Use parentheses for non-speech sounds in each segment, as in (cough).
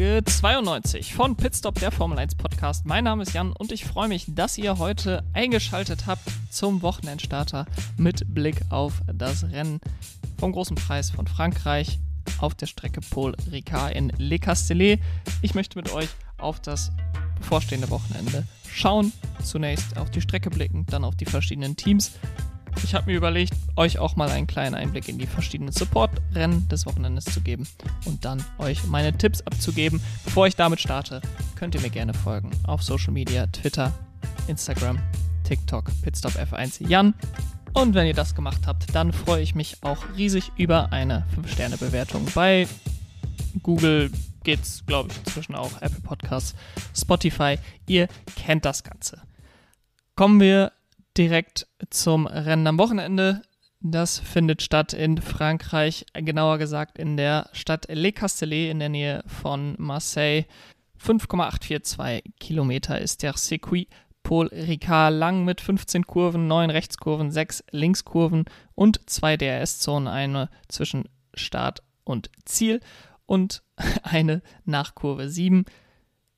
Folge 92 von Pitstop, der Formel 1 Podcast. Mein Name ist Jan und ich freue mich, dass ihr heute eingeschaltet habt zum Wochenendstarter mit Blick auf das Rennen vom großen Preis von Frankreich auf der Strecke Paul Ricard in Le Castellet. Ich möchte mit euch auf das bevorstehende Wochenende schauen. Zunächst auf die Strecke blicken, dann auf die verschiedenen Teams. Ich habe mir überlegt, euch auch mal einen kleinen Einblick in die verschiedenen Support-Rennen des Wochenendes zu geben und dann euch meine Tipps abzugeben. Bevor ich damit starte, könnt ihr mir gerne folgen auf Social Media, Twitter, Instagram, TikTok, Pitstop Jan. Und wenn ihr das gemacht habt, dann freue ich mich auch riesig über eine 5-Sterne-Bewertung bei Google, geht's, glaube ich, inzwischen auch Apple Podcasts, Spotify. Ihr kennt das Ganze. Kommen wir direkt zum Rennen am Wochenende. Das findet statt in Frankreich, genauer gesagt in der Stadt Le Castellet in der Nähe von Marseille. 5,842 Kilometer ist der Circuit Paul Ricard lang mit 15 Kurven, 9 Rechtskurven, 6 Linkskurven und 2 DRS-Zonen, eine zwischen Start und Ziel und (laughs) eine nach Kurve 7.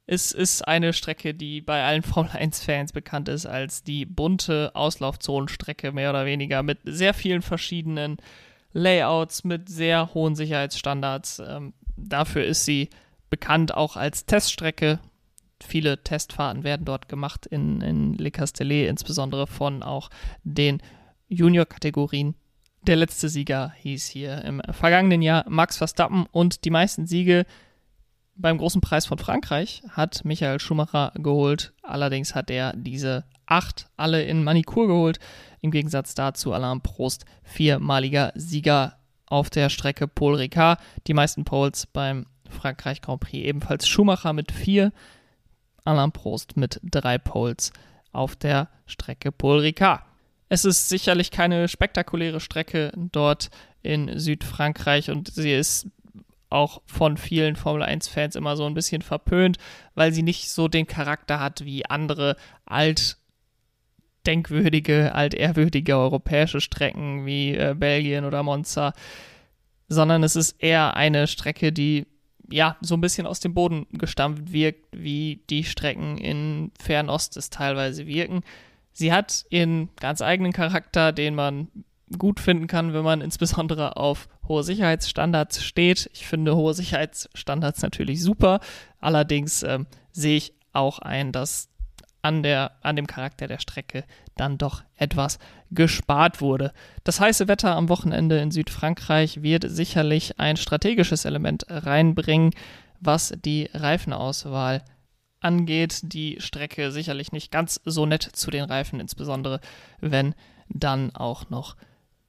Es ist eine Strecke, die bei allen (laughs) Formel 1-Fans bekannt ist als die bunte Auslaufzonenstrecke, mehr oder weniger, mit sehr vielen verschiedenen Layouts, mit sehr hohen Sicherheitsstandards. Ähm, dafür ist sie bekannt auch als Teststrecke. Viele Testfahrten werden dort gemacht in, in Le Castellet, insbesondere von auch den Junior-Kategorien. Der letzte Sieger hieß hier im vergangenen Jahr Max Verstappen und die meisten Siege beim großen Preis von Frankreich hat Michael Schumacher geholt. Allerdings hat er diese acht alle in Manikur geholt. Im Gegensatz dazu Alain Prost, viermaliger Sieger auf der Strecke Paul Ricard. Die meisten Poles beim Frankreich Grand Prix ebenfalls Schumacher mit vier, Alain Prost mit drei Poles auf der Strecke Paul Ricard. Es ist sicherlich keine spektakuläre Strecke dort in Südfrankreich und sie ist auch von vielen Formel 1-Fans immer so ein bisschen verpönt, weil sie nicht so den Charakter hat wie andere altdenkwürdige, altehrwürdige europäische Strecken wie äh, Belgien oder Monza, sondern es ist eher eine Strecke, die ja so ein bisschen aus dem Boden gestampft wirkt, wie die Strecken in Fernost es teilweise wirken. Sie hat ihren ganz eigenen Charakter, den man gut finden kann, wenn man insbesondere auf hohe Sicherheitsstandards steht. Ich finde hohe Sicherheitsstandards natürlich super. Allerdings ähm, sehe ich auch ein, dass an, der, an dem Charakter der Strecke dann doch etwas gespart wurde. Das heiße Wetter am Wochenende in Südfrankreich wird sicherlich ein strategisches Element reinbringen, was die Reifenauswahl angeht. Die Strecke sicherlich nicht ganz so nett zu den Reifen, insbesondere wenn dann auch noch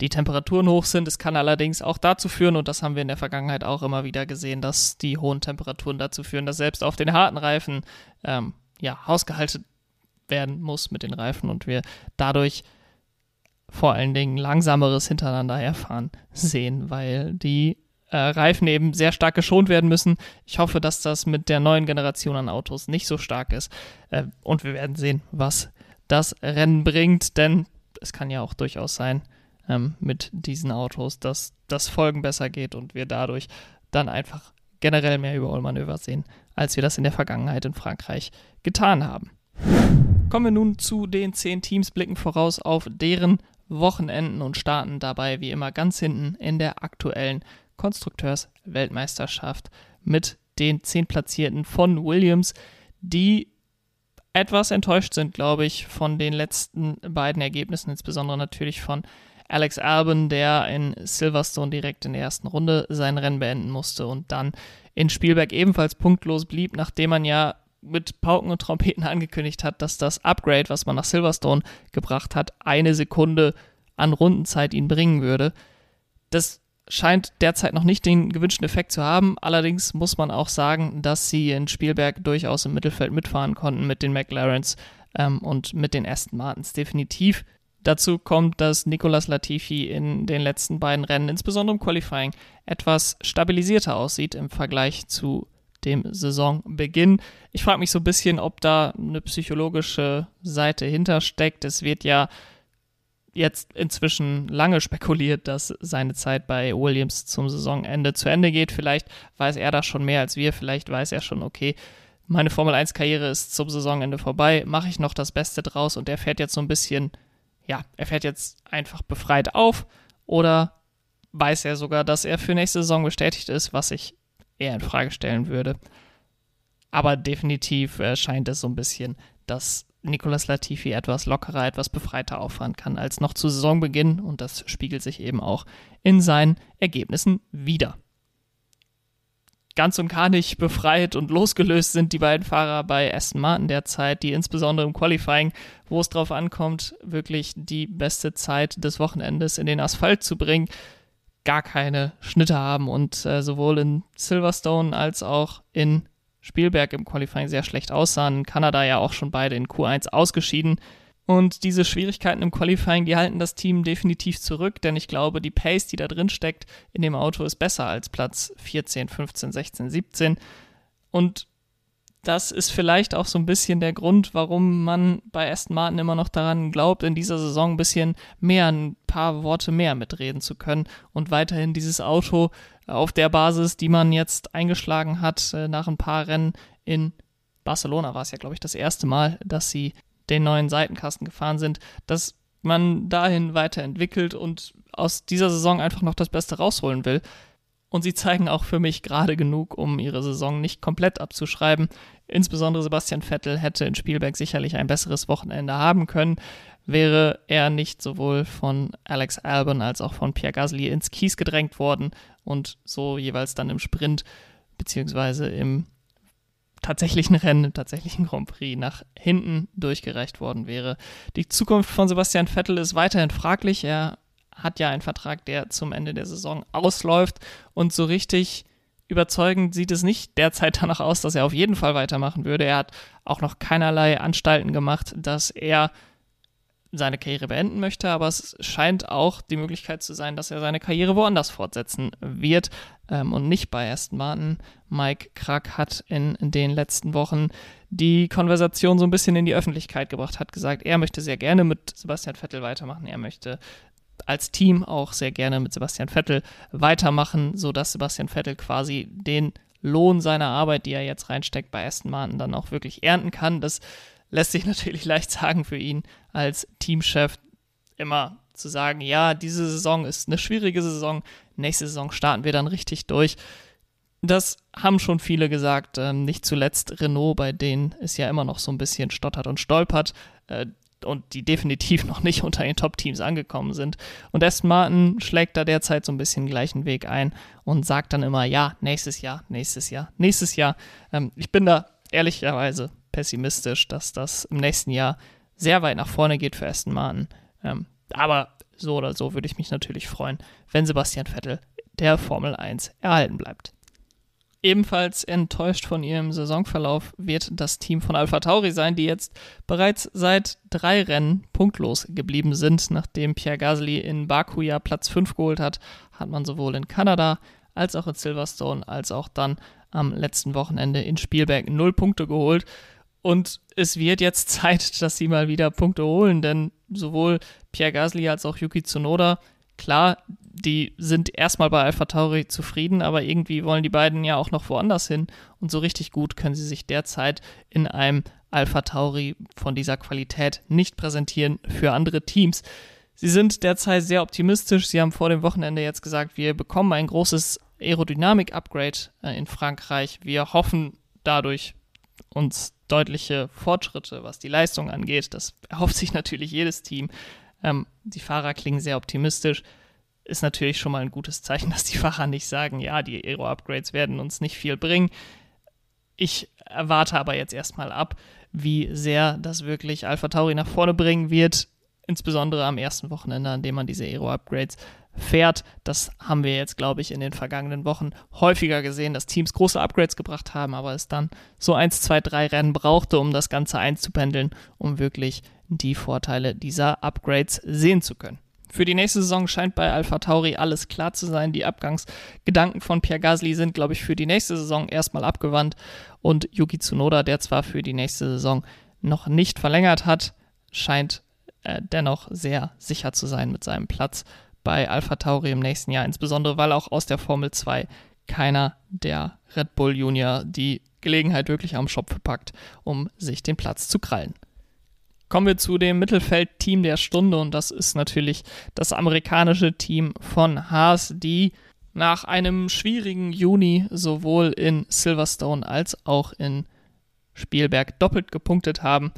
die Temperaturen hoch sind. Es kann allerdings auch dazu führen, und das haben wir in der Vergangenheit auch immer wieder gesehen, dass die hohen Temperaturen dazu führen, dass selbst auf den harten Reifen ähm, ja, hausgehalten werden muss mit den Reifen und wir dadurch vor allen Dingen langsameres Hintereinander herfahren sehen, weil die äh, Reifen eben sehr stark geschont werden müssen. Ich hoffe, dass das mit der neuen Generation an Autos nicht so stark ist. Äh, und wir werden sehen, was das Rennen bringt, denn es kann ja auch durchaus sein, ähm, mit diesen Autos, dass das Folgen besser geht und wir dadurch dann einfach generell mehr Überholmanöver sehen, als wir das in der Vergangenheit in Frankreich getan haben. Kommen wir nun zu den zehn Teams, blicken voraus auf deren Wochenenden und starten dabei wie immer ganz hinten in der aktuellen Konstrukteursweltmeisterschaft mit den zehn Platzierten von Williams, die etwas enttäuscht sind, glaube ich, von den letzten beiden Ergebnissen, insbesondere natürlich von Alex Albon, der in Silverstone direkt in der ersten Runde sein Rennen beenden musste und dann in Spielberg ebenfalls punktlos blieb, nachdem man ja mit Pauken und Trompeten angekündigt hat, dass das Upgrade, was man nach Silverstone gebracht hat, eine Sekunde an Rundenzeit ihn bringen würde. Das scheint derzeit noch nicht den gewünschten Effekt zu haben. Allerdings muss man auch sagen, dass sie in Spielberg durchaus im Mittelfeld mitfahren konnten mit den McLarens ähm, und mit den Aston Martins definitiv. Dazu kommt, dass Nicolas Latifi in den letzten beiden Rennen, insbesondere im Qualifying, etwas stabilisierter aussieht im Vergleich zu dem Saisonbeginn. Ich frage mich so ein bisschen, ob da eine psychologische Seite hintersteckt. Es wird ja jetzt inzwischen lange spekuliert, dass seine Zeit bei Williams zum Saisonende zu Ende geht. Vielleicht weiß er das schon mehr als wir, vielleicht weiß er schon, okay, meine Formel 1-Karriere ist zum Saisonende vorbei, mache ich noch das Beste draus und er fährt jetzt so ein bisschen, ja, er fährt jetzt einfach befreit auf oder weiß er sogar, dass er für nächste Saison bestätigt ist, was ich eher in Frage stellen würde. Aber definitiv äh, scheint es so ein bisschen, dass Nicolas Latifi etwas lockerer, etwas befreiter auffahren kann als noch zu Saisonbeginn und das spiegelt sich eben auch in seinen Ergebnissen wieder. Ganz und gar nicht befreit und losgelöst sind die beiden Fahrer bei Aston Martin derzeit, die insbesondere im Qualifying, wo es darauf ankommt, wirklich die beste Zeit des Wochenendes in den Asphalt zu bringen, gar keine Schnitte haben und äh, sowohl in Silverstone als auch in Spielberg im Qualifying sehr schlecht aussahen. In Kanada ja auch schon beide in Q1 ausgeschieden. Und diese Schwierigkeiten im Qualifying, die halten das Team definitiv zurück, denn ich glaube, die Pace, die da drin steckt in dem Auto, ist besser als Platz 14, 15, 16, 17. Und das ist vielleicht auch so ein bisschen der Grund, warum man bei Aston Martin immer noch daran glaubt, in dieser Saison ein bisschen mehr, ein paar Worte mehr mitreden zu können und weiterhin dieses Auto auf der Basis, die man jetzt eingeschlagen hat, äh, nach ein paar Rennen in Barcelona war es ja, glaube ich, das erste Mal, dass sie den neuen Seitenkasten gefahren sind, dass man dahin weiterentwickelt und aus dieser Saison einfach noch das Beste rausholen will. Und sie zeigen auch für mich gerade genug, um ihre Saison nicht komplett abzuschreiben. Insbesondere Sebastian Vettel hätte in Spielberg sicherlich ein besseres Wochenende haben können, wäre er nicht sowohl von Alex Albon als auch von Pierre Gasly ins Kies gedrängt worden und so jeweils dann im Sprint beziehungsweise im tatsächlichen Rennen, im tatsächlichen Grand Prix nach hinten durchgereicht worden wäre. Die Zukunft von Sebastian Vettel ist weiterhin fraglich. Er hat ja einen Vertrag, der zum Ende der Saison ausläuft und so richtig überzeugend sieht es nicht derzeit (laughs) danach aus, dass er auf jeden Fall weitermachen würde. Er hat auch noch keinerlei Anstalten gemacht, dass er seine Karriere beenden möchte, aber es scheint auch die Möglichkeit zu sein, dass er seine Karriere woanders fortsetzen wird ähm, und nicht bei Aston Martin. Mike Krack hat in, den letzten Wochen die Konversation so ein bisschen in die Öffentlichkeit gebracht, hat gesagt, er möchte sehr gerne mit Sebastian Vettel weitermachen, er möchte als Team auch sehr gerne mit Sebastian Vettel weitermachen, sodass Sebastian Vettel quasi den Lohn seiner Arbeit, die er jetzt reinsteckt bei Aston Martin, dann auch wirklich ernten kann. Das lässt sich (laughs) natürlich leicht sagen für ihn als Teamchef, immer zu sagen, ja, diese Saison ist eine schwierige Saison, nächste Saison starten wir dann richtig durch. Das haben schon viele gesagt, ähm, nicht zuletzt Renault, bei denen es ja immer noch so ein bisschen stottert und stolpert. Äh, und die definitiv (laughs) noch nicht unter den Top-Teams angekommen sind. Und Aston Martin schlägt da derzeit so ein bisschen gleichen Weg ein und sagt dann immer, ja, nächstes Jahr, nächstes Jahr, nächstes Jahr. Ähm, ich bin da ehrlicherweise pessimistisch, dass das im nächsten Jahr sehr weit nach vorne geht für Aston Martin. Ähm, aber so oder so würde ich mich natürlich freuen, wenn Sebastian Vettel der Formel 1 erhalten bleibt. Ebenfalls enttäuscht von ihrem Saisonverlauf wird das Team von Alpha Tauri sein, die jetzt bereits seit drei Rennen punktlos geblieben sind. Nachdem Pierre Gasly in Baku ja Platz 5 geholt hat, hat man sowohl in Kanada als auch in Silverstone als auch dann am letzten Wochenende in Spielberg null Punkte geholt. Und es wird jetzt (laughs) Zeit, dass sie mal wieder Punkte holen, denn sowohl Pierre Gasly als auch Yuki Tsunoda klar, die sind erstmal bei Alpha Tauri zufrieden, aber irgendwie wollen die beiden ja auch noch woanders hin und so richtig gut können sie sich derzeit in einem Alpha Tauri von dieser Qualität nicht präsentieren für andere Teams. Sie sind derzeit sehr optimistisch. Sie haben vor dem Wochenende jetzt gesagt, wir bekommen ein großes Aerodynamik-Upgrade äh, in Frankreich. Wir hoffen dadurch uns deutliche Fortschritte, was die Leistung angeht. Das erhofft sich natürlich jedes Team. Ähm, die Fahrer klingen sehr optimistisch. Ist natürlich schon mal ein gutes Zeichen, (laughs) dass die Fahrer nicht sagen, ja, die Aero-Upgrades werden uns nicht viel bringen. Ich erwarte aber jetzt erstmal ab, wie sehr das wirklich Alpha Tauri nach vorne bringen wird, insbesondere am ersten Wochenende, an dem man diese Aero-Upgrades fährt. Das haben wir jetzt, glaube ich, in den vergangenen Wochen häufiger gesehen, dass Teams große Upgrades gebracht haben, aber es dann so 1, 2, 3 Rennen brauchte, um das Ganze einzupendeln, um wirklich die Vorteile dieser Upgrades sehen zu können. Für die nächste Saison scheint bei Alpha Tauri alles klar zu sein. Die Abgangsgedanken von Pierre Gasly sind, glaube ich, für die nächste Saison erstmal abgewandt. Und Yuki Tsunoda, der zwar für die nächste Saison noch nicht verlängert hat, scheint äh, dennoch sehr sicher zu sein mit seinem Platz bei Alpha Tauri im nächsten Jahr, insbesondere weil auch aus der Formel 2 keiner der Red Bull Junior die Gelegenheit wirklich am Schopf packt, um sich den Platz zu krallen. Kommen wir zu dem Mittelfeldteam der Stunde und das ist natürlich das amerikanische Team von Haas, die nach einem schwierigen Juni sowohl in Silverstone als auch in Spielberg doppelt gepunktet haben.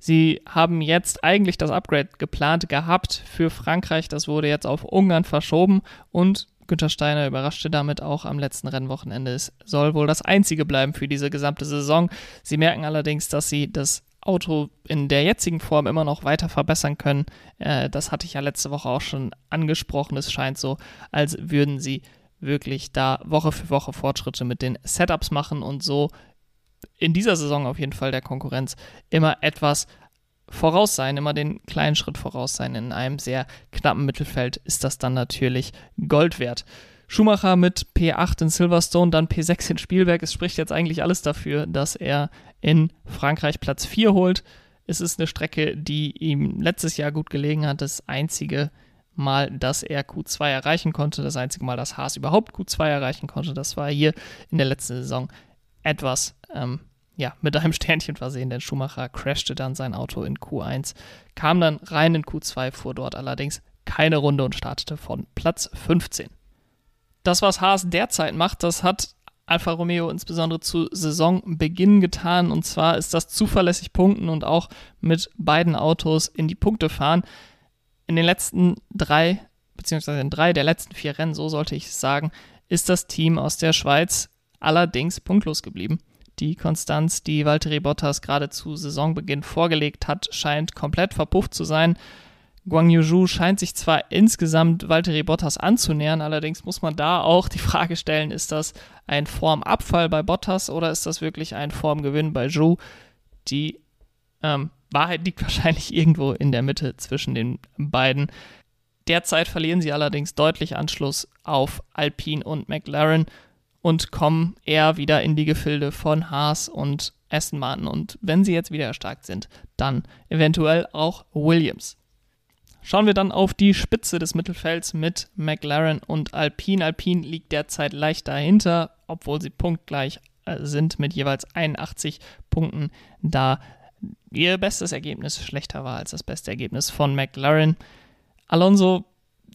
Sie haben jetzt eigentlich das Upgrade geplant gehabt für Frankreich. Das wurde jetzt auf Ungarn verschoben und Günther Steiner überraschte damit auch am letzten Rennwochenende. Es soll wohl das einzige bleiben für diese gesamte Saison. Sie merken allerdings, dass sie das Auto in der jetzigen Form immer noch weiter verbessern können. Äh, das hatte ich ja letzte Woche auch schon angesprochen. Es scheint so, als würden sie wirklich da Woche für Woche Fortschritte mit den Setups machen und so in dieser Saison auf jeden Fall der Konkurrenz immer etwas voraus sein, immer den kleinen Schritt voraus sein. In einem sehr knappen Mittelfeld ist das dann natürlich Gold wert. Schumacher mit P8 in Silverstone, dann P6 in Spielberg. Es spricht jetzt eigentlich alles dafür, dass er in Frankreich Platz 4 holt. Es ist eine Strecke, die ihm letztes Jahr gut gelegen hat. Das einzige Mal, dass er Q2 erreichen konnte. Das einzige Mal, dass Haas überhaupt Q2 erreichen konnte. Das war hier in der letzten Saison etwas ähm, ja, mit einem (laughs) Sternchen versehen, denn Schumacher crashte dann sein Auto in Q1, kam dann rein in Q2, fuhr dort allerdings keine Runde und startete von Platz 15. Das, was Haas derzeit macht, das hat Alfa Romeo insbesondere zu Saisonbeginn getan. Und zwar ist das zuverlässig punkten und auch mit beiden Autos in die Punkte fahren. In den letzten drei, beziehungsweise in drei der letzten vier Rennen, so sollte ich sagen, ist das Team aus der Schweiz allerdings punktlos geblieben. Die Konstanz, die Valtteri Bottas gerade zu Saisonbeginn vorgelegt hat, scheint komplett verpufft zu sein. Guang Yuzhu scheint sich zwar insgesamt Valtteri Bottas anzunähern, allerdings muss man da auch die Frage stellen, ist das ein Formabfall bei Bottas oder ist das wirklich ein Formgewinn bei Zhu? Die ähm, Wahrheit liegt (laughs) wahrscheinlich irgendwo in der Mitte zwischen den beiden. Derzeit verlieren sie allerdings deutlich Anschluss auf Alpine und McLaren und kommen eher wieder in die Gefilde von Haas und Aston Martin. Und wenn sie jetzt wieder erstarkt sind, dann eventuell auch Williams. Schauen wir dann auf die Spitze des Mittelfelds mit McLaren und Alpine. Alpine liegt derzeit leicht dahinter, obwohl sie punktgleich äh, sind mit jeweils 81 Punkten, da ihr bestes Ergebnis schlechter war als das beste Ergebnis von McLaren. Alonso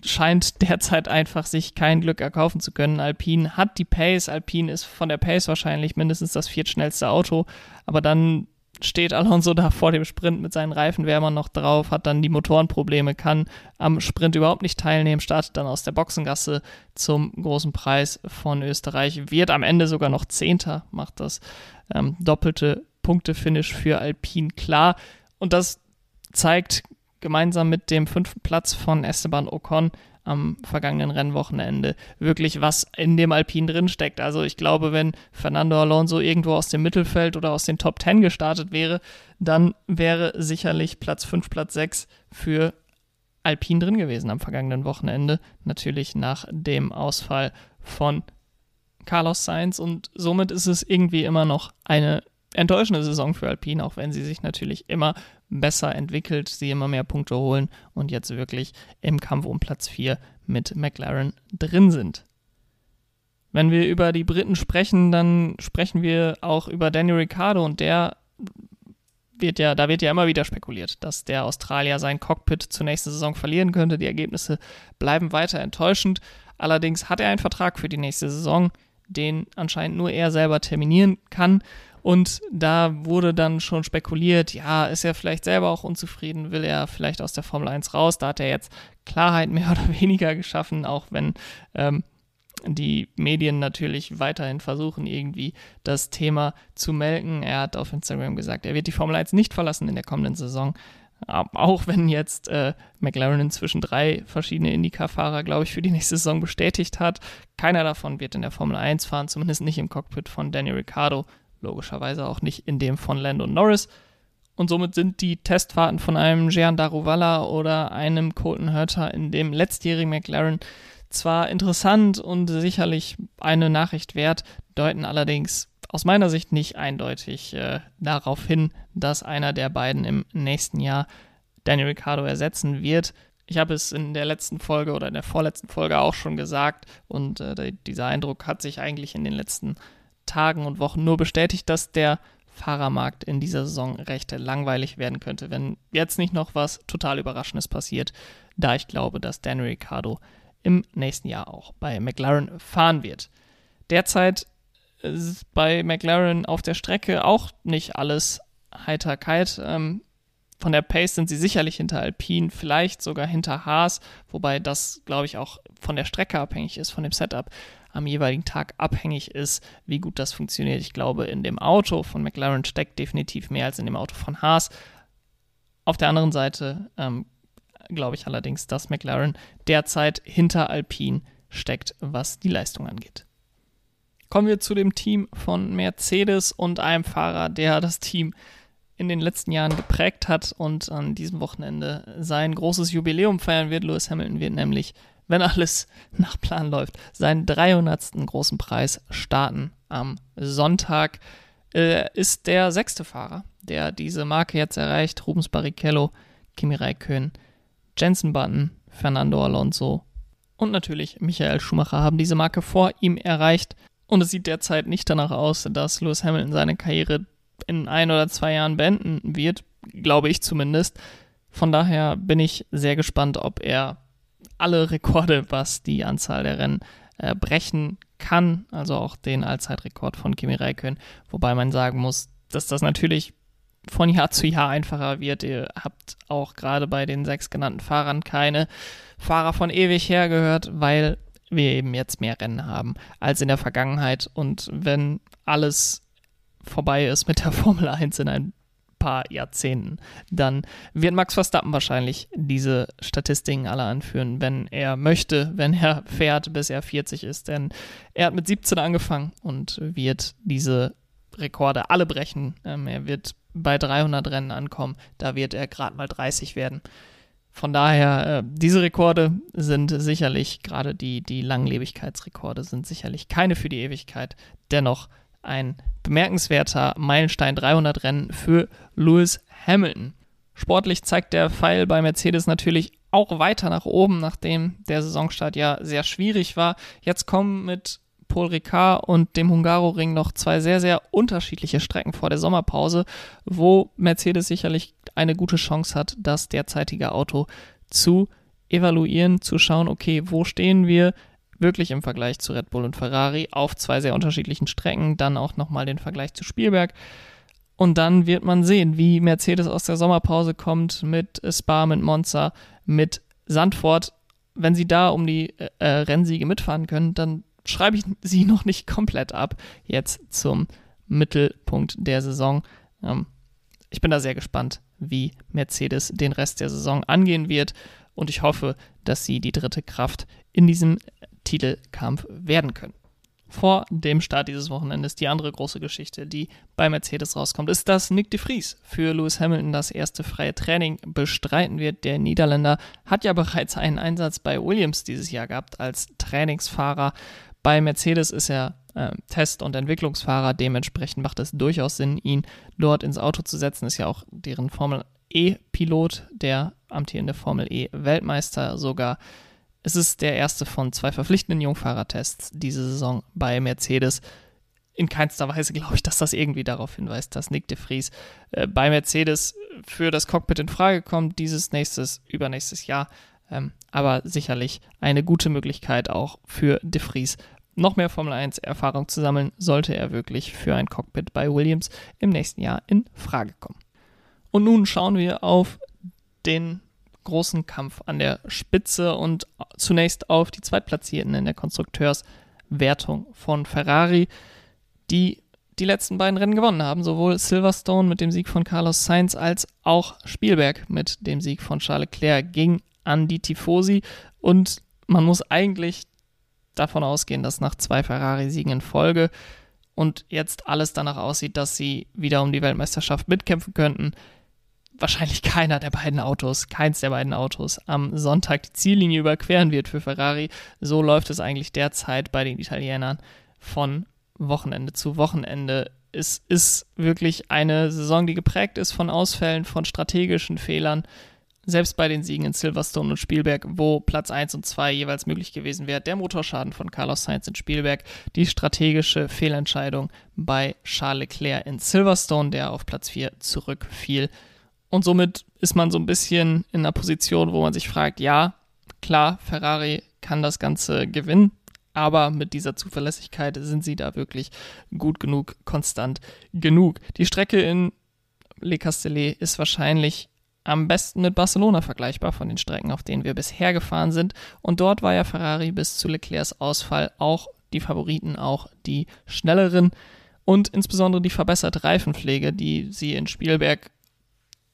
scheint derzeit einfach sich kein Glück erkaufen zu können. Alpine hat die Pace, Alpine ist von der Pace wahrscheinlich mindestens das viertschnellste Auto, aber dann steht Alonso da vor dem Sprint mit seinen Reifenwärmern noch drauf, hat dann die Motorenprobleme, kann am Sprint überhaupt nicht teilnehmen, startet dann aus der Boxengasse zum großen Preis von Österreich, wird am Ende sogar noch Zehnter, macht das ähm, doppelte Punktefinish für Alpine. Klar und das zeigt gemeinsam mit dem fünften Platz von Esteban Ocon am vergangenen Rennwochenende wirklich was in dem Alpin drinsteckt. Also ich glaube, wenn Fernando Alonso irgendwo aus dem Mittelfeld oder aus den Top 10 gestartet wäre, dann wäre sicherlich Platz 5, Platz 6 für Alpin drin gewesen am vergangenen Wochenende. Natürlich nach dem Ausfall von Carlos Sainz und somit ist es irgendwie immer noch eine enttäuschende Saison für Alpine, auch wenn sie sich natürlich immer besser entwickelt, sie immer mehr Punkte holen und jetzt wirklich im Kampf um Platz 4 mit McLaren drin sind. Wenn wir über die Briten sprechen, dann sprechen wir auch über Daniel Ricciardo und der wird ja, da wird ja immer wieder spekuliert, dass der Australier sein Cockpit zur nächsten Saison verlieren könnte. Die Ergebnisse bleiben weiter enttäuschend. Allerdings hat er einen Vertrag für die nächste Saison, den anscheinend nur er selber terminieren kann. Und da wurde dann schon spekuliert, ja, ist er vielleicht selber auch unzufrieden, will er vielleicht aus der Formel 1 raus? Da hat er jetzt Klarheit mehr (laughs) oder weniger geschaffen, auch wenn ähm, die Medien natürlich weiterhin versuchen, irgendwie das Thema zu melken. Er hat auf Instagram gesagt, er wird die Formel 1 nicht verlassen in der kommenden Saison. Auch wenn jetzt äh, McLaren inzwischen drei verschiedene Indycar-Fahrer, glaube ich, für die nächste Saison bestätigt hat. Keiner davon wird in der Formel 1 fahren, zumindest nicht im Cockpit von Daniel Ricciardo logischerweise auch nicht in dem von Lando Norris. Und somit sind die Testfahrten von einem Jean Daruvala oder einem Colton Hurter in dem letztjährigen McLaren zwar interessant und sicherlich eine Nachricht wert, deuten allerdings aus meiner Sicht nicht eindeutig äh, darauf hin, dass einer der beiden im nächsten Jahr Daniel Ricciardo ersetzen wird. Ich habe es in der letzten Folge oder in der vorletzten Folge auch schon gesagt und äh, dieser Eindruck hat sich eigentlich in den letzten Tagen und Wochen nur bestätigt, dass der Fahrermarkt in dieser Saison recht langweilig werden könnte, wenn jetzt nicht noch was total Überraschendes passiert, da ich glaube, dass Daniel Ricciardo im nächsten Jahr auch bei McLaren fahren wird. Derzeit ist bei McLaren auf der Strecke auch nicht alles Heiterkeit. Ähm, von der Pace sind sie sicherlich hinter Alpine, vielleicht sogar hinter Haas, wobei das, glaube ich, auch von der Strecke abhängig ist, von dem Setup am jeweiligen Tag abhängig ist, wie gut das funktioniert. Ich glaube, in dem Auto von McLaren steckt definitiv mehr als in dem Auto von Haas. Auf der anderen Seite ähm, glaube ich allerdings, dass McLaren derzeit hinter Alpine steckt, was die Leistung angeht. Kommen wir zu dem Team von Mercedes und einem Fahrer, der das Team in den letzten Jahren geprägt hat und an diesem Wochenende sein großes Jubiläum feiern wird. Lewis Hamilton wird nämlich, wenn alles nach Plan läuft, seinen 300. großen Preis starten am Sonntag. Äh, ist der sechste Fahrer, der diese Marke jetzt erreicht. Rubens Barrichello, Kimi Räikkönen, Jensen Button, Fernando Alonso und natürlich Michael Schumacher haben diese Marke vor ihm erreicht. Und es sieht derzeit nicht danach aus, dass Lewis Hamilton seine Karriere in ein oder zwei Jahren beenden wird, glaube ich zumindest. Von daher bin ich sehr gespannt, ob er alle Rekorde, was die Anzahl der Rennen äh, brechen kann, also auch den Allzeitrekord von Kimi Räikkönen, wobei man sagen muss, dass das natürlich von Jahr zu Jahr einfacher wird. Ihr habt auch gerade bei den sechs genannten Fahrern keine Fahrer von ewig her gehört, weil wir eben jetzt mehr Rennen haben als in der Vergangenheit. Und wenn alles vorbei ist mit der (laughs) Formel 1 in ein paar Jahrzehnten, dann wird Max Verstappen wahrscheinlich diese Statistiken alle anführen, wenn er möchte, wenn er fährt, bis er 40 ist. Denn er hat mit 17 angefangen und wird diese Rekorde alle brechen. Ähm, er wird bei 300 Rennen ankommen. Da wird er gerade mal 30 werden. Von daher, äh, diese Rekorde sind sicherlich, gerade die, die Langlebigkeitsrekorde sind sicherlich keine für die Ewigkeit. Dennoch ein bemerkenswerter Meilenstein 300 Rennen für Lewis Hamilton. Sportlich zeigt der Pfeil bei Mercedes natürlich auch weiter nach oben, nachdem der Saisonstart ja sehr schwierig war. Jetzt kommen mit Paul Ricard und dem Hungaroring noch zwei sehr, sehr unterschiedliche Strecken vor der Sommerpause, wo Mercedes sicherlich eine gute Chance hat, das derzeitige Auto zu evaluieren, zu schauen, okay, wo stehen wir wirklich im Vergleich zu Red Bull und Ferrari auf zwei sehr unterschiedlichen Strecken, dann auch nochmal den Vergleich zu Spielberg. Und dann wird man sehen, wie Mercedes aus der Sommerpause kommt mit Spa, mit Monza, mit Sandford. Wenn sie da um die äh, Rennsiege mitfahren können, dann schreibe ich sie (laughs) noch nicht komplett ab, jetzt zum Mittelpunkt der Saison. Ähm, ich bin da sehr gespannt, wie Mercedes den Rest der Saison angehen wird und ich hoffe, dass sie die dritte Kraft in diesem Titelkampf werden können. Vor dem Start dieses Wochenendes die andere große Geschichte, die bei Mercedes rauskommt, ist, dass Nick de Vries für Lewis Hamilton das erste freie Training bestreiten wird. Der Niederländer hat ja bereits einen Einsatz bei Williams dieses Jahr gehabt als Trainingsfahrer bei Mercedes ist er äh, Test- und Entwicklungsfahrer, dementsprechend macht es durchaus Sinn, ihn dort ins Auto zu setzen. Ist ja auch deren Formel E-Pilot, der amtierende Formel E-Weltmeister sogar. Es ist der erste von zwei verpflichtenden Jungfahrertests diese Saison bei Mercedes. In keinster Weise glaube ich, dass das irgendwie darauf hinweist, dass Nick de Vries äh, bei Mercedes für das Cockpit in Frage kommt, dieses nächstes, übernächstes Jahr. Ähm, aber sicherlich eine gute Möglichkeit auch für De Vries noch mehr Formel 1 Erfahrung zu sammeln, sollte er wirklich für ein Cockpit bei Williams im nächsten Jahr in Frage kommen. Und nun schauen wir auf den großen Kampf an der Spitze und zunächst auf die Zweitplatzierten in der Konstrukteurswertung von Ferrari, die die letzten beiden Rennen gewonnen haben, sowohl Silverstone mit dem Sieg von Carlos Sainz als auch Spielberg mit dem Sieg von Charles Leclerc ging an die Tifosi. Und man muss eigentlich davon ausgehen, dass nach zwei Ferrari-Siegen in Folge und jetzt alles danach aussieht, dass sie wieder um die Weltmeisterschaft mitkämpfen könnten, wahrscheinlich keiner der beiden Autos, keins der beiden Autos am Sonntag die Ziellinie überqueren wird für Ferrari. So läuft es eigentlich derzeit bei den Italienern von Wochenende zu Wochenende. Es ist wirklich eine Saison, die geprägt ist von Ausfällen, von strategischen Fehlern. selbst bei den Siegen in Silverstone und Spielberg, wo Platz 1 und 2 jeweils möglich gewesen wäre, der Motorschaden von Carlos Sainz in Spielberg, die strategische Fehlentscheidung bei Charles Leclerc in Silverstone, der auf Platz 4 zurückfiel. Und somit ist man so ein bisschen in einer Position, wo man sich fragt, ja, klar, Ferrari kann das Ganze gewinnen, aber mit dieser Zuverlässigkeit sind sie da wirklich gut genug, konstant genug. Die Strecke in Le Castellet ist wahrscheinlich am besten mit Barcelona vergleichbar von den Strecken, auf denen wir bisher gefahren sind. Und dort war ja Ferrari bis zu Leclercs Ausfall auch die Favoriten, auch die schnelleren und insbesondere die verbesserte Reifenpflege, die sie in Spielberg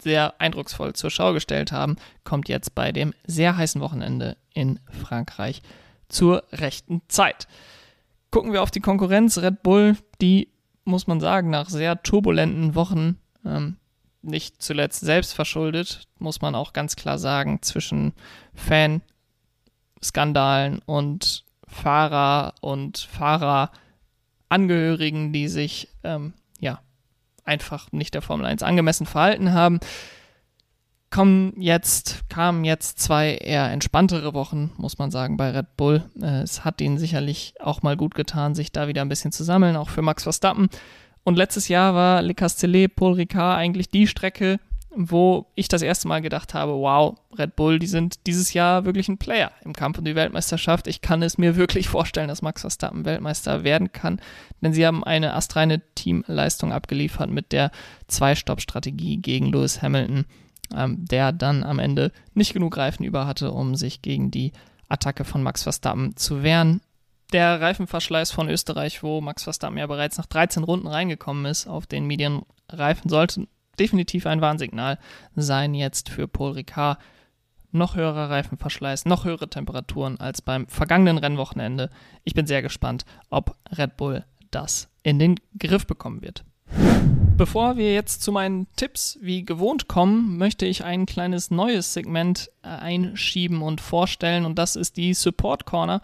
sehr eindrucksvoll zur Schau gestellt haben, kommt jetzt bei dem sehr heißen Wochenende in Frankreich zur rechten Zeit. Gucken wir auf die Konkurrenz. Red Bull, die muss man sagen, nach sehr turbulenten Wochen ähm, nicht zuletzt selbst verschuldet, muss man auch ganz klar sagen, zwischen Fan-Skandalen und Fahrer und Fahrerangehörigen, die sich ähm, einfach nicht der Formel 1 angemessen verhalten haben. Kommen jetzt, kamen jetzt zwei eher entspanntere Wochen, muss man sagen, bei Red Bull. Äh, es hat ihnen sicherlich auch mal gut getan, sich da wieder ein bisschen zu sammeln, auch für Max Verstappen. Und letztes Jahr war Le Castellet, Paul Ricard eigentlich die Strecke, wo ich das erste Mal gedacht habe, wow, Red Bull, die sind dieses Jahr wirklich ein Player im Kampf um die Weltmeisterschaft. Ich kann es mir (laughs) wirklich vorstellen, dass Max Verstappen Weltmeister werden kann, denn sie haben eine astreine Teamleistung abgeliefert mit der Zwei-Stopp-Strategie gegen Lewis Hamilton, ähm, der dann am Ende nicht genug Reifen über hatte, um sich gegen die Attacke von Max Verstappen zu wehren der Reifenverschleiß von Österreich, wo Max Verstappen ja bereits nach 13 Runden reingekommen ist auf den Medienreifen, sollte definitiv ein Warnsignal sein jetzt für Paul Ricard. Noch höherer Reifenverschleiß, noch höhere Temperaturen als beim vergangenen Rennwochenende. Ich bin sehr gespannt, ob Red Bull das in den Griff bekommen wird. Bevor wir jetzt zu meinen Tipps wie gewohnt kommen, möchte ich ein kleines neues Segment äh, einschieben und vorstellen und das ist die Support Corner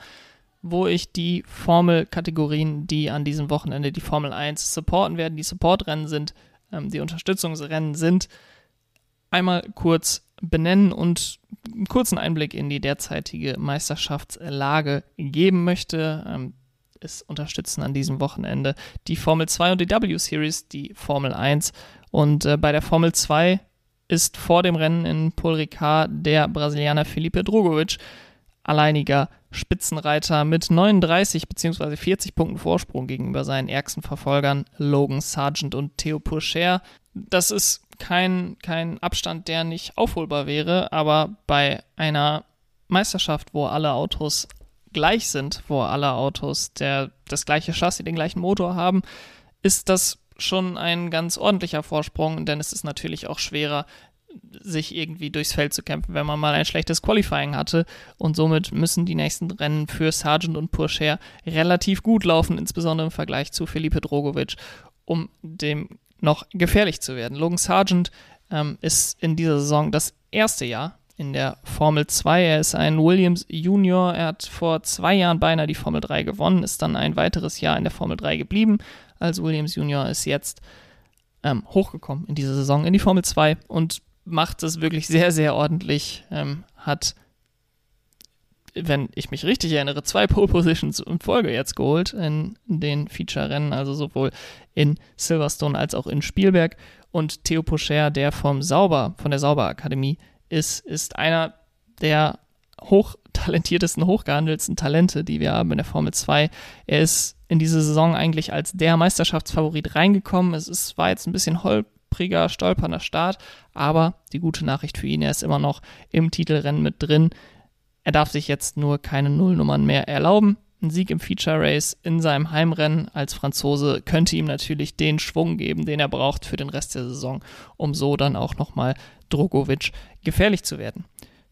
wo ich die Formelkategorien, die an diesem Wochenende die Formel 1 supporten werden, die Supportrennen sind, ähm, die Unterstützungsrennen sind, einmal kurz benennen und einen kurzen Einblick in die derzeitige Meisterschaftslage geben möchte. Ähm, es unterstützen an diesem Wochenende die Formel 2 und die W-Series, die Formel 1. Und äh, bei der Formel 2 ist vor dem Rennen in Paul Ricard der Brasilianer Felipe Drogovic alleiniger Spitzenreiter mit 39 bzw. 40 Punkten Vorsprung gegenüber seinen ärgsten Verfolgern Logan Sargent und Theo Pourchaire. Das ist kein, kein Abstand, der nicht aufholbar wäre, aber bei einer Meisterschaft, wo alle Autos gleich sind, wo alle Autos der, das gleiche Chassis, den gleichen Motor haben, ist das schon ein ganz ordentlicher Vorsprung, denn es ist natürlich auch schwerer, sich irgendwie durchs Feld zu kämpfen, wenn man mal ein schlechtes Qualifying hatte. Und somit müssen die nächsten Rennen für Sargent und Pourchaire relativ gut laufen, insbesondere im Vergleich zu Felipe Drogovic, um dem noch gefährlich zu werden. Logan Sargent ähm, ist in dieser Saison das erste Jahr in der Formel 2. Er ist ein Williams Junior. Er hat vor zwei Jahren beinahe die Formel 3 gewonnen, ist dann ein weiteres Jahr in der Formel 3 geblieben als Williams Junior, ist jetzt ähm, hochgekommen in dieser Saison in die Formel 2 und macht es wirklich sehr, sehr ordentlich. Ähm, hat, wenn ich mich richtig erinnere, zwei Pole Positions in Folge jetzt geholt in den Feature-Rennen, also sowohl in Silverstone als auch in Spielberg. Und Theo Pocher, der vom Sauber, von der Sauber Akademie ist, ist einer der hochtalentiertesten, hochgehandelsten Talente, die wir haben in der Formel 2. Er ist in diese Saison eigentlich als der Meisterschaftsfavorit reingekommen. Es ist, war jetzt ein bisschen holp holpriger, stolpernder Start, aber die gute Nachricht für ihn, er ist immer noch im Titelrennen mit drin. Er darf sich jetzt nur keine Nullnummern mehr erlauben. Ein Sieg im Feature Race in seinem Heimrennen als Franzose könnte ihm natürlich den Schwung geben, den er braucht für den Rest der Saison, um so dann auch nochmal Drogovic gefährlich zu werden.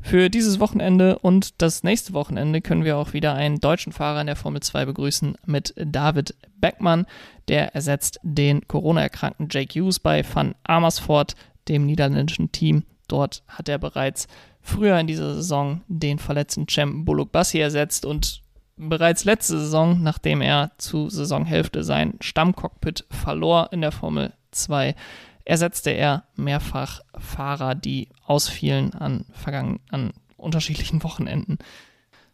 Für dieses Wochenende und das nächste Wochenende können wir auch wieder einen deutschen Fahrer in der Formel 2 begrüßen mit David Beckmann. Der ersetzt den Corona-erkrankten Jake Hughes bei Van Amersfoort, dem niederländischen Team. Dort hat er bereits früher in dieser Saison den verletzten Cem Bullock Bassi ersetzt und bereits letzte Saison, nachdem er zu Saisonhälfte sein Stammcockpit verlor in der Formel 2, ersetzte er mehrfach Fahrer, die ausfielen an, vergangen, an unterschiedlichen Wochenenden,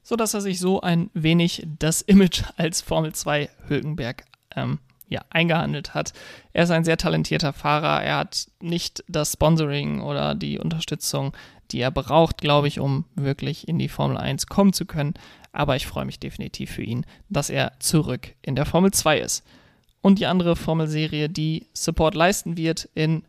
sodass er sich so ein wenig das Image als Formel 2 Hülkenberg ähm, ja, eingehandelt hat. Er ist ein sehr talentierter Fahrer. Er hat nicht das Sponsoring oder die Unterstützung, die er braucht, glaube ich, um wirklich in die Formel 1 kommen zu können. Aber ich freue mich definitiv für ihn, dass er zurück in der Formel 2 ist. Und die andere Formelserie, die Support leisten wird in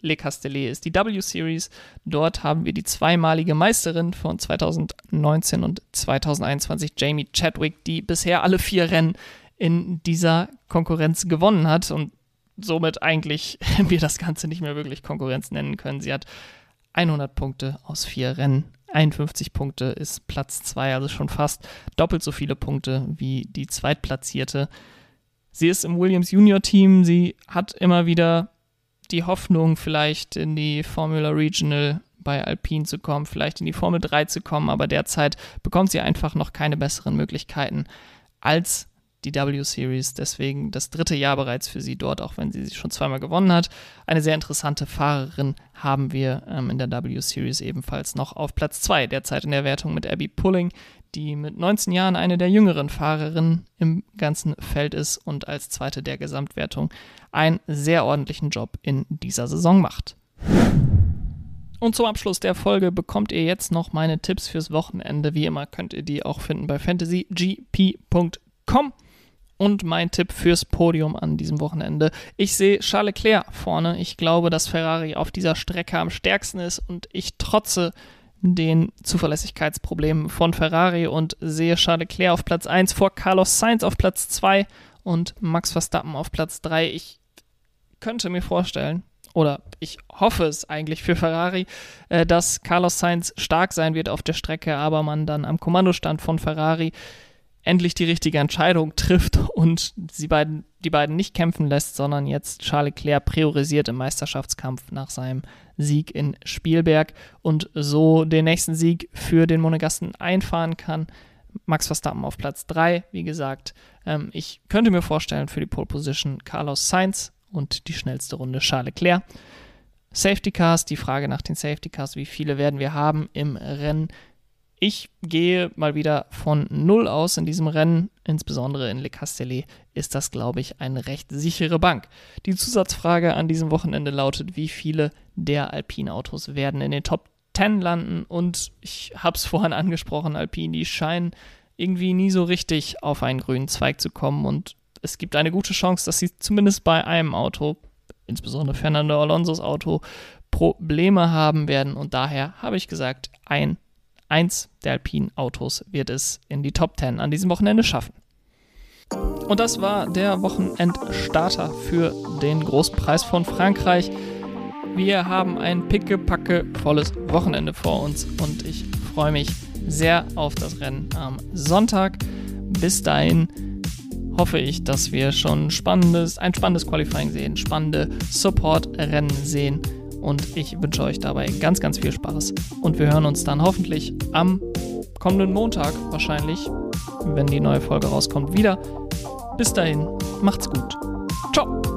Le Castellet, ist die W-Series. Dort haben wir die zweimalige Meisterin von 2019 und 2021, Jamie Chadwick, die bisher alle vier Rennen in dieser Konkurrenz gewonnen hat und somit eigentlich (laughs) wir das Ganze nicht mehr wirklich Konkurrenz nennen können. Sie hat 100 Punkte aus vier Rennen. 51 Punkte ist Platz 2, also schon fast doppelt so viele Punkte wie die Zweitplatzierte. Sie ist im Williams Junior Team, sie hat immer wieder die Hoffnung, vielleicht in die Formula Regional bei Alpine zu kommen, vielleicht in die Formel 3 zu kommen, aber derzeit bekommt sie einfach noch keine besseren Möglichkeiten als die W-Series. Deswegen das dritte Jahr bereits für sie dort, auch wenn sie sich schon zweimal gewonnen hat. Eine sehr interessante Fahrerin haben wir ähm, in der W-Series ebenfalls noch auf Platz 2 derzeit in der Wertung mit Abby Pulling, die mit 19 Jahren eine der jüngeren Fahrerinnen im ganzen Feld ist und als zweite der Gesamtwertung einen sehr ordentlichen Job in dieser Saison macht. Und zum Abschluss der Folge bekommt ihr jetzt noch meine Tipps fürs Wochenende. Wie immer könnt ihr die auch finden bei fantasygp.com. Und mein Tipp fürs Podium an diesem Wochenende. Ich sehe Charles Leclerc vorne. Ich glaube, dass Ferrari auf dieser Strecke am stärksten ist und ich trotze den Zuverlässigkeitsproblemen von Ferrari und sehe Charles Leclerc auf Platz 1 vor Carlos Sainz auf Platz 2 und Max Verstappen auf Platz 3. Ich könnte mir vorstellen, oder ich hoffe es eigentlich für Ferrari, äh, dass Carlos Sainz stark sein wird auf der Strecke, aber man dann am Kommandostand von Ferrari endlich die richtige Entscheidung (laughs) trifft und sie beiden, die beiden nicht kämpfen lässt, sondern jetzt Charles Leclerc priorisiert im Meisterschaftskampf nach seinem Sieg in Spielberg und so den nächsten Sieg für den Monegassen einfahren kann. Max Verstappen auf Platz 3, wie gesagt. Ähm, ich könnte mir vorstellen, für die Pole Position Carlos Sainz und die schnellste Runde Charles Leclerc. Safety Cars, die Frage nach den Safety Cars, wie viele werden wir haben im Rennen? Ich gehe mal wieder von Null aus in diesem Rennen. Insbesondere in Le Castellet ist das, glaube ich, eine recht sichere Bank. Die Zusatzfrage an diesem Wochenende lautet, wie viele der Alpine-Autos werden in den Top 10 landen? Und ich habe es vorhin angesprochen, Alpine, die scheinen irgendwie nie so richtig auf einen grünen Zweig zu kommen. Und es gibt eine gute Chance, dass sie zumindest bei einem Auto, insbesondere Fernando Alonso's Auto, Probleme haben werden. Und daher habe ich gesagt, ein eins der Alpine Autos wird es in die Top 10 an diesem Wochenende schaffen. Und das war der Wochenendstarter für den Großpreis von Frankreich. Wir haben ein pickepacke volles Wochenende vor uns und ich freue mich sehr auf das Rennen am Sonntag. Bis dahin hoffe ich, dass wir schon spannendes, ein spannendes Qualifying sehen, spannende Support-Rennen sehen und ich wünsche euch dabei ganz, ganz viel Spaß. Und wir hören uns dann hoffentlich am kommenden Montag wahrscheinlich, wenn die neue Folge rauskommt, wieder. Bis dahin, macht's gut. Ciao.